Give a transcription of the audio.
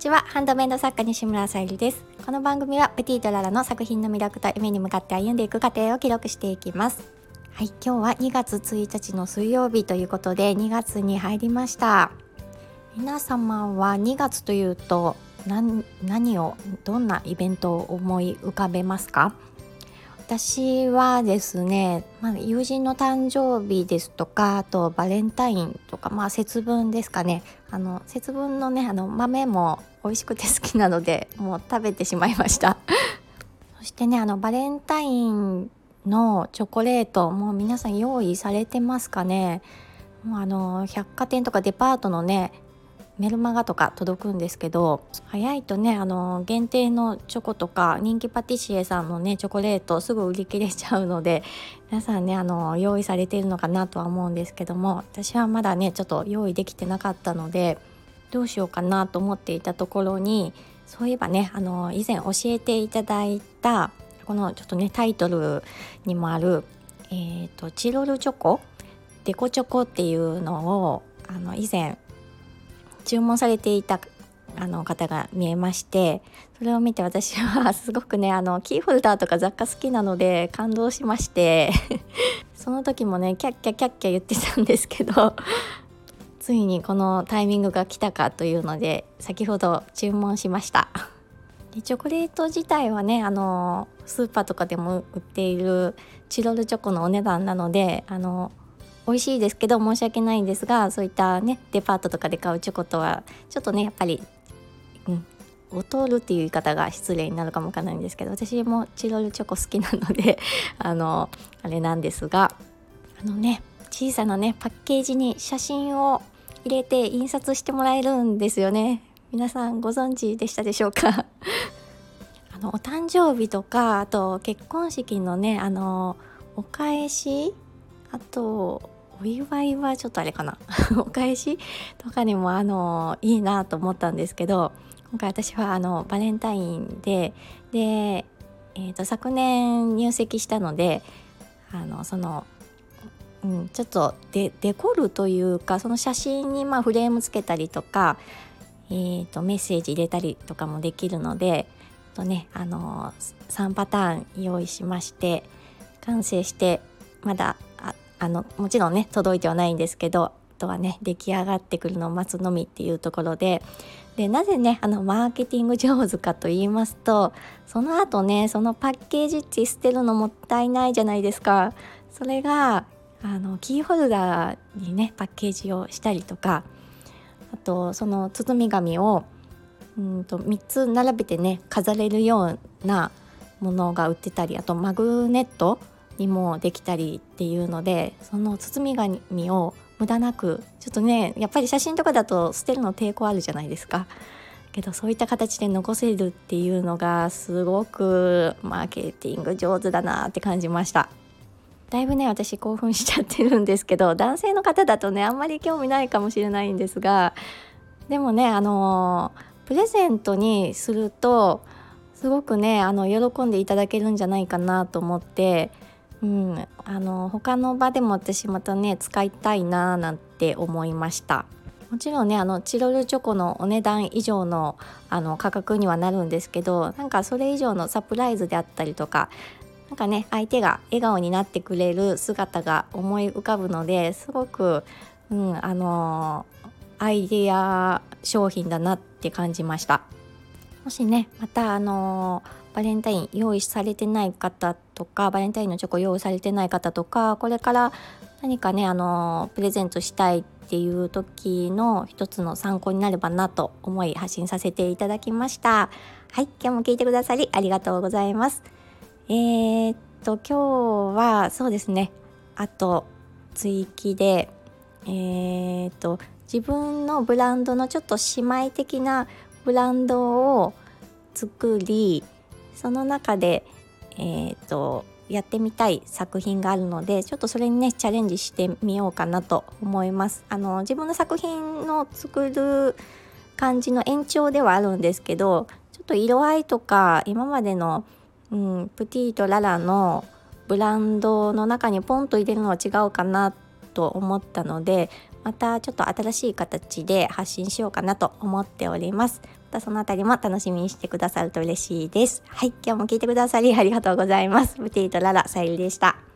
ちは。ハンドメイド作家西村さゆりです。この番組はペティとララの作品の魅力と夢に向かって歩んでいく過程を記録していきます。はい今日は2月1日の水曜日ということで2月に入りました。皆様は2月というと何何をどんなイベントを思い浮かべますか？私はですね、まあ、友人の誕生日ですとかあとバレンタインとかまあ節分ですかね。あの節分のねあの豆も美味しくて好きなのでもう食べてしまいました。そしてねあのバレンタインのチョコレートもう皆さん用意されてますかね。もうあの百貨店とかデパートのねメルマガとか届くんですけど早いとねあの限定のチョコとか人気パティシエさんのねチョコレートすぐ売り切れちゃうので皆さんねあの用意されているのかなとは思うんですけども私はまだねちょっと用意できてなかったのでどうしようかなと思っていたところにそういえばねあの以前教えていただいたこのちょっとねタイトルにもある、えーと、チロルチョコ？デコチョコっていうのをあの以前注文されていたあの方が見えましてそれを見て私は すごくねあのキーホルダーとか雑貨好きなので感動しまして その時もねキャッキャキャッキャ言ってたんですけど ついにこのタイミングが来たかというので先ほど注文しました。でチョコレート自体はねあのスーパーとかでも売っているチロルチョコのお値段なのであの美味しいですけど申し訳ないんですがそういったねデパートとかで買うチョコとはちょっとねやっぱり、うん、劣るっていう言い方が失礼になるかもわからないんですけど私もチロルチョコ好きなので あのあれなんですがあのね小さなねパッケージに写真を入れて印刷してもらえるんですよね。皆さんご存知でしたでしょうか？あのお誕生日とかあと結婚式のねあのお返しあとお祝いはちょっとあれかな。お返しとかにもあのいいなと思ったんですけど今回私はあのバレンタインでで、えーと、昨年入籍したのであのその、うん、ちょっとデデコルというかその写真にまあフレームつけたりとか、えーと、メッセージ入れたりとかもできるのでと、ね、あの3パターン用意しまして完成してまだあのもちろんね届いてはないんですけどあとはね出来上がってくるのを待つのみっていうところででなぜねあのマーケティング上手かと言いますとその後ねそのパッケージって捨てるのもったいないじゃないですか。それがあのキーホルダーにねパッケージをしたりとかあとその包み紙をうんと3つ並べてね飾れるようなものが売ってたりあとマグネットにもできたりっていうのでその包み紙を無駄なくちょっとねやっぱり写真とかだと捨てるの抵抗あるじゃないですか。けどそういった形で残せるっていうのがすごくマーケティング上手だなって感じました。だいぶね私興奮しちゃってるんですけど男性の方だとねあんまり興味ないかもしれないんですがでもねあのプレゼントにするとすごくねあの喜んでいただけるんじゃないかなと思ってうん、あの他の場でも私またね使いたいななんて思いました。もちろんねあのチロルチョコのお値段以上のあの価格にはなるんですけどなんかそれ以上のサプライズであったりとかなんかね相手が笑顔になってくれる姿が思い浮かぶのですごく、うん、あのアイデア商品だなって感じました。もしねまたあのーバレンタイン用意されてない方とかバレンタインのチョコ用意されてない方とかこれから何かねあのプレゼントしたいっていう時の一つの参考になればなと思い発信させていただきました。はい今日も聞いてくださりありがとうございます。えー、っと今日はそうですね。あと追記でえー、っと自分のブランドのちょっと姉妹的なブランドを作りその中で、えーと、やってみたい作品があるのでちょっとそれにねチャレンジしてみようかなと思います。あの自分の作品の作る感じの延長ではあるんですけどちょっと色合いとか今までの、うん、プティとララのブランドの中にポンと入れるのは違うかなと思ったのでまたちょっと新しい形で発信しようかなと思っておりますまたそのあたりも楽しみにしてくださると嬉しいです。はい今日も聞いてくださりありがとうございます。ブティとララさゆりでした。